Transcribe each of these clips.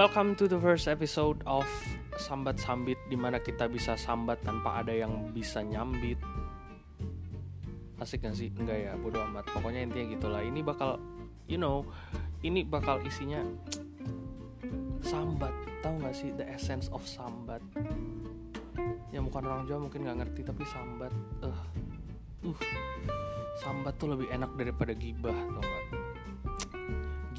welcome to the first episode of Sambat Sambit Di mana kita bisa sambat tanpa ada yang bisa nyambit. Asik gak sih? Enggak ya, bodo amat. Pokoknya intinya gitulah. Ini bakal, you know Ini bakal isinya Sambat. Tahu gak sih? The essence of sambat. Yang bukan orang Jawa mungkin gak ngerti Tapi sambat. Uh, uh, Sambat tuh lebih enak daripada gibah Tau gak?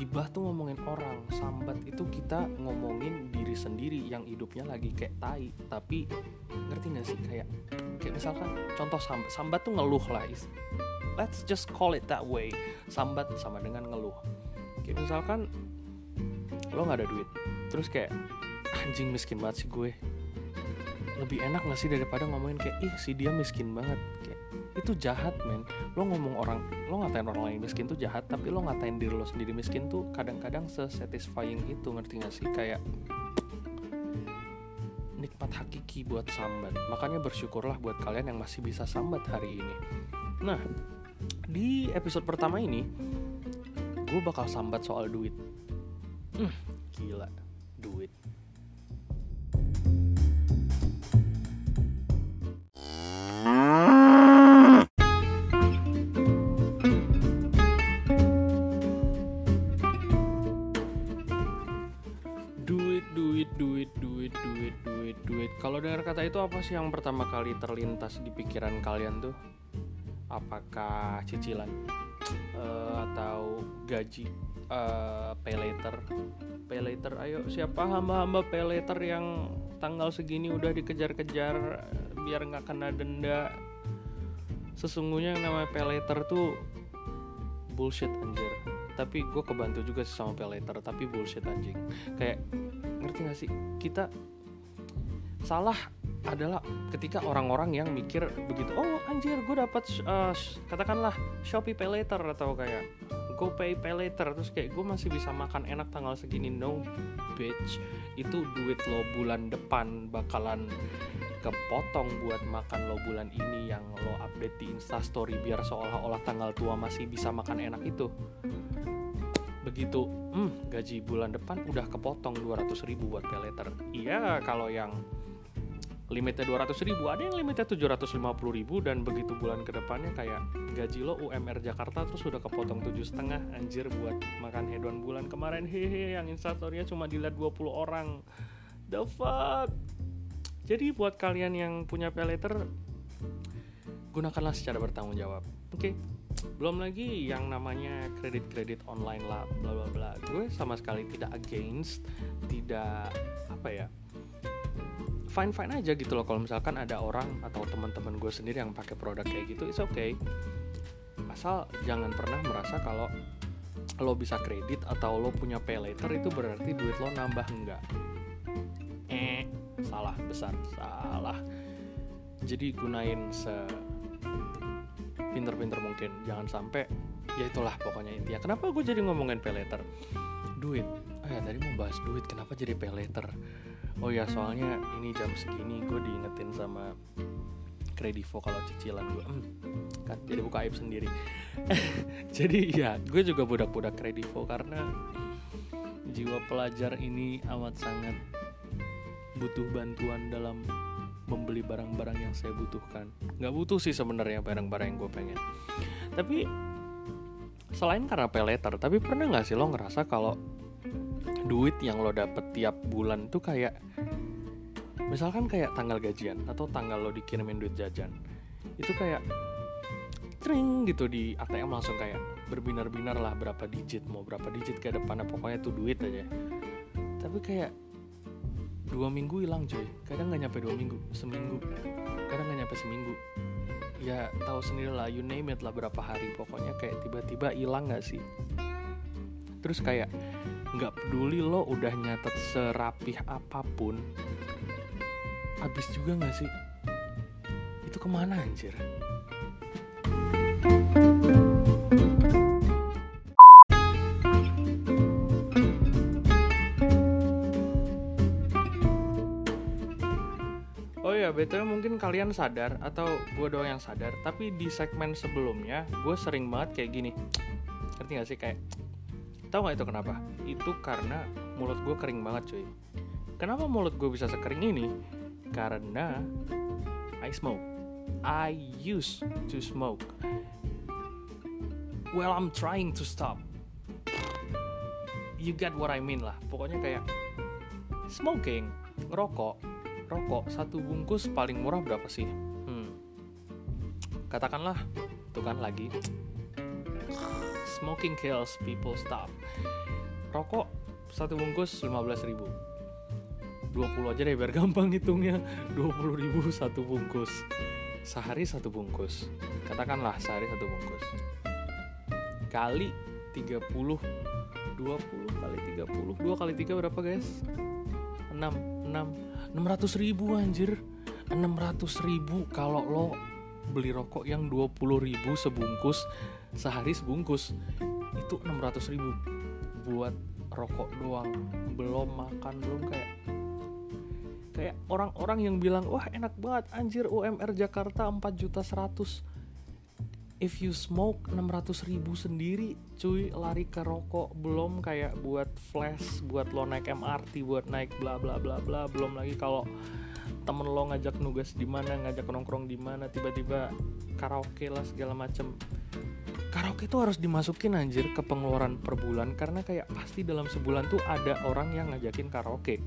Gibah tuh ngomongin orang sambat itu kita ngomongin diri sendiri yang hidupnya lagi kayak tai. Tapi ngerti gak sih? Kayak kayak misalkan contoh sambat. Sambat tuh ngeluh lah let's just call it that way. Sambat sama dengan ngeluh. Kayak misalkan lo nggak ada duit. Terus kayak anjing miskin banget sih gue. Lebih enak gak sih daripada ngomongin kayak ih si dia miskin banget itu jahat men. Lo ngomong orang lo ngatain orang lain miskin tuh jahat tapi lo ngatain diri lo sendiri miskin tuh kadang-kadang sesatisfying itu ngerti gak sih? Kayak nikmat hakiki buat sambat. Makanya bersyukurlah buat kalian yang masih bisa sambat hari ini. Nah di episode pertama ini gue bakal sambat soal duit. Hmm, gila. Duit kalau dengar kata itu apa sih yang pertama kali terlintas di pikiran kalian tuh? Apakah cicilan Eh, atau gaji uh, pay later? Pay later ayo. Siapa hamba-hamba pay later yang tanggal segini udah dikejar-kejar biar nggak kena denda? Sesungguhnya yang namanya pay later tuh bullshit anjir. Tapi gue kebantu juga sih sama pay later tapi bullshit anjing. Kayak ngerti gak sih? Kita salah adalah ketika orang-orang yang mikir begitu oh anjir gue dapat uh, katakanlah Shopee Pay Later atau kayak GoPay Pay Later terus kayak gue masih bisa makan enak tanggal segini. No bitch. Itu duit lo bulan depan bakalan kepotong buat makan lo bulan ini yang lo update di instastory biar seolah-olah tanggal tua masih bisa makan enak itu. Begitu hmm, gaji bulan depan udah kepotong 200 ribu buat pay later. Iya kalau yang limitnya 200 ribu ada yang limitnya 750 ribu dan begitu bulan ke depannya kayak gaji lo UMR Jakarta terus sudah kepotong tujuh setengah anjir buat makan hedon bulan kemarin. Hehe yang instastorynya cuma dilihat 20 orang. The fuck? Jadi buat kalian yang punya pay later gunakanlah secara bertanggung jawab. Oke okay? belum lagi yang namanya kredit-kredit online lah bla bla bla. Gue sama sekali tidak against tidak apa ya fine fine aja gitu loh. Kalau misalkan ada orang atau teman-teman gue sendiri yang pakai produk kayak gitu it's okay. Asal jangan pernah merasa kalau lo bisa kredit atau lo punya pay later itu berarti duit lo nambah enggak. Eh salah besar salah. Jadi gunain se pinter-pinter mungkin jangan sampai ya itulah pokoknya intinya. Kenapa gue jadi ngomongin pay later? Duit. Oh ya tadi mau bahas duit kenapa jadi pay later oh ya soalnya ini jam segini gue diingetin sama kredivo kalau cicilan gue hmm, kan jadi buka aib sendiri. Jadi ya gue juga budak-budak kredivo karena jiwa pelajar ini amat sangat butuh bantuan dalam membeli barang-barang yang saya butuhkan. Nggak butuh sih sebenarnya barang-barang yang gue pengen. Tapi selain karena pay letter tapi pernah nggak sih lo ngerasa kalau duit yang lo dapet tiap bulan tuh kayak misalkan kayak tanggal gajian atau tanggal lo dikirimin duit jajan itu kayak tring gitu di ATM langsung kayak berbinar-binar lah berapa digit mau berapa digit ke depannya pokoknya tuh duit aja. Tapi kayak dua minggu hilang coy kadang nggak nyampe dua minggu seminggu kadang nggak nyampe seminggu. Ya tahu sendiri lah you name it lah berapa hari pokoknya kayak tiba-tiba hilang nggak sih? Terus kayak nggak peduli lo udah nyatet serapih apa pun habis juga nggak sih? Itu ke mana anjir? Oh ya, btw mungkin kalian sadar atau gue doang yang sadar, tapi di segmen sebelumnya gue sering banget kayak gini. Ngerti gak sih? Kayak tahu nggak itu kenapa? Itu karena mulut gue kering banget cuy. Kenapa mulut gue bisa sekering ini? Karena I smoke. I used to smoke. Well I'm trying to stop. You get what I mean lah. Pokoknya kayak smoking ngerokok. Rokok satu bungkus paling murah berapa sih? Hmm. katakanlah itu kan lagi smoking kills people stop. Rokok satu bungkus 15 ribu. 20 aja deh biar gampang hitungnya. 20 ribu satu bungkus. Sehari satu bungkus. Katakanlah sehari satu bungkus. Kali 30 20 kali 30 2 kali 3 berapa guys? 6 6 600 ribu anjir. 600 ribu kalau lo beli rokok yang 20 ribu sebungkus sehari sebungkus. Itu 600 ribu buat rokok doang. Belum makan belum kayak kayak orang-orang yang bilang wah enak banget anjir UMR Jakarta 4 juta 100 if you smoke 600 ribu sendiri cuy lari ke rokok. Belum kayak buat flash buat lo naik MRT buat naik bla bla bla bla. Belum lagi kalau temen lo ngajak nugas di mana ngajak nongkrong di mana tiba-tiba karaoke lah segala macem karaoke itu harus dimasukin anjir ke pengeluaran per bulan. Karena kayak pasti dalam sebulan tuh ada orang yang ngajakin karaoke.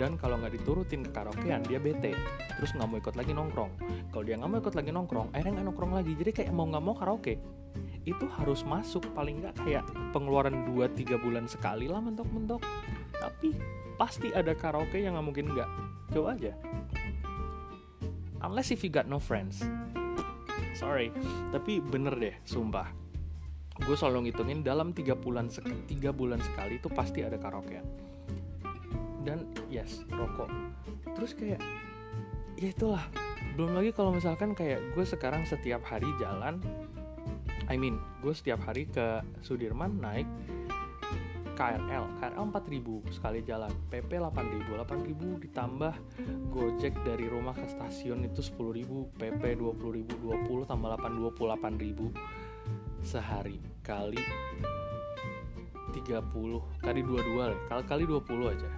Dan kalau nggak diturutin ke karaokean dia bete. Terus nggak mau ikut lagi nongkrong. Kalau dia nggak mau ikut lagi nongkrong akhirnya nggak nongkrong lagi. Jadi kayak mau nggak mau karaoke itu harus masuk paling nggak kayak pengeluaran 2-3 bulan sekali lah mentok-mentok. Tapi pasti ada karaoke yang nggak mungkin nggak. Coba aja. Unless if you got no friends. Sorry tapi bener deh sumpah gue selalu ngitungin dalam tiga bulan tiga bulan sekali itu pasti ada karaoke. Dan yes rokok. Terus kayak ya itulah. Belum lagi kalau misalkan kayak gue sekarang setiap hari jalan I mean gue setiap hari ke Sudirman naik KRL KRL 4000 sekali jalan. PP 8000 8000 ditambah Gojek dari rumah ke stasiun itu 10000 PP 20000 20 tambah 8 28000 sehari kali 30 kali 22 lah kali kali 20 aja.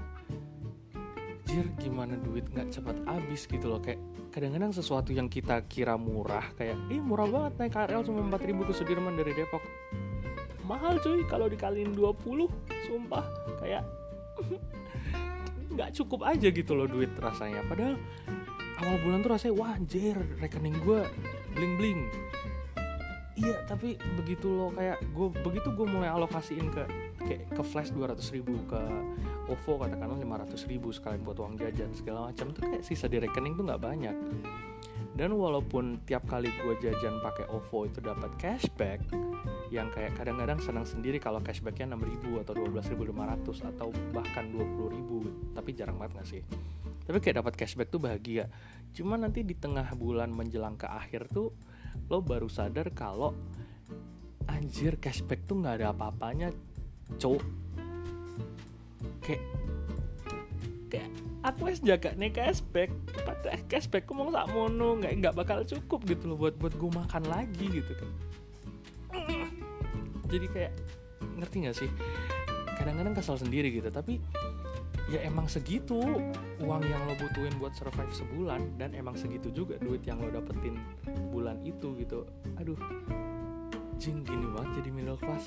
Jir gimana duit nggak cepat habis gitu loh. Kayak kadang-kadang sesuatu yang kita kira murah kayak ih murah banget naik KRL cuma 4000 ke Sudirman dari Depok. Mahal cuy kalau dikaliin 20 sumpah. Kayak nggak cukup aja gitu loh duit rasanya. Padahal awal bulan tuh rasanya wah anjir rekening gue bling bling iya tapi begitu lo kayak gue begitu gue mulai alokasiin ke kayak ke flash 200 ribu ke OVO katakanlah 500 ribu sekalian buat uang jajan segala macam tuh kayak sisa di rekening tuh nggak banyak. Dan walaupun tiap kali gue jajan pakai OVO itu dapat cashback yang kayak kadang-kadang senang sendiri kalau cashbacknya 6000 atau 12500 atau bahkan 20000 tapi jarang banget gak sih? Tapi kayak dapat cashback tuh bahagia. Cuma nanti di tengah bulan menjelang ke akhir tuh lo baru sadar kalau anjir cashback tuh nggak ada apa-apanya cowok. Kayak kayak aku es jaga nih cashback. Padahal cashback mau sak mono nggak nggak bakal cukup gitu loh buat buat gue makan lagi gitu kan. Jadi kayak ngerti nggak sih? Kadang-kadang kesal sendiri gitu tapi ya emang segitu uang yang lo butuhin buat survive sebulan dan emang segitu juga duit yang lo dapetin bulan itu gitu. Aduh jing gini banget jadi middle class.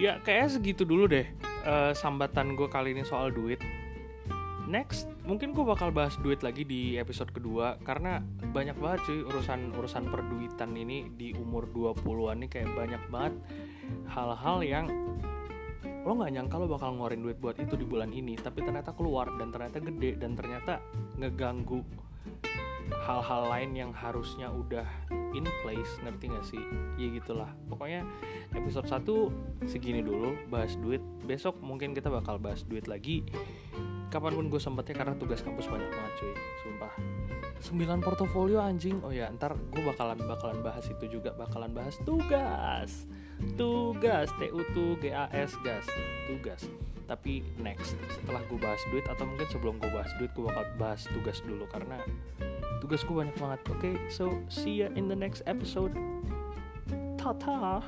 Ya kayak segitu dulu deh uh, sambatan gue kali ini soal duit. Next mungkin gue bakal bahas duit lagi di episode kedua karena banyak banget cuy urusan urusan perduitan ini di umur 20-an nih kayak banyak banget hal-hal yang lo nggak nyangka lo bakal ngeluarin duit buat itu di bulan ini tapi ternyata keluar dan ternyata gede dan ternyata ngeganggu hal-hal lain yang harusnya udah in place ngerti gak sih? Ya gitulah. Pokoknya episode 1 segini dulu bahas duit. Besok mungkin kita bakal bahas duit lagi kapan pun gue sempetnya karena tugas kampus banyak banget cuy. Sumpah. 9 portofolio anjing. Oh ya ntar gue bakalan bakalan bahas itu juga. Bakalan bahas tugas. Tugas. TU2 GAS gas. Tugas. Tapi next setelah gue bahas duit atau mungkin sebelum gue bahas duit gue bakal bahas tugas dulu. Karena tugas gue banyak banget. Oke okay? so see ya in the next episode. Ta ta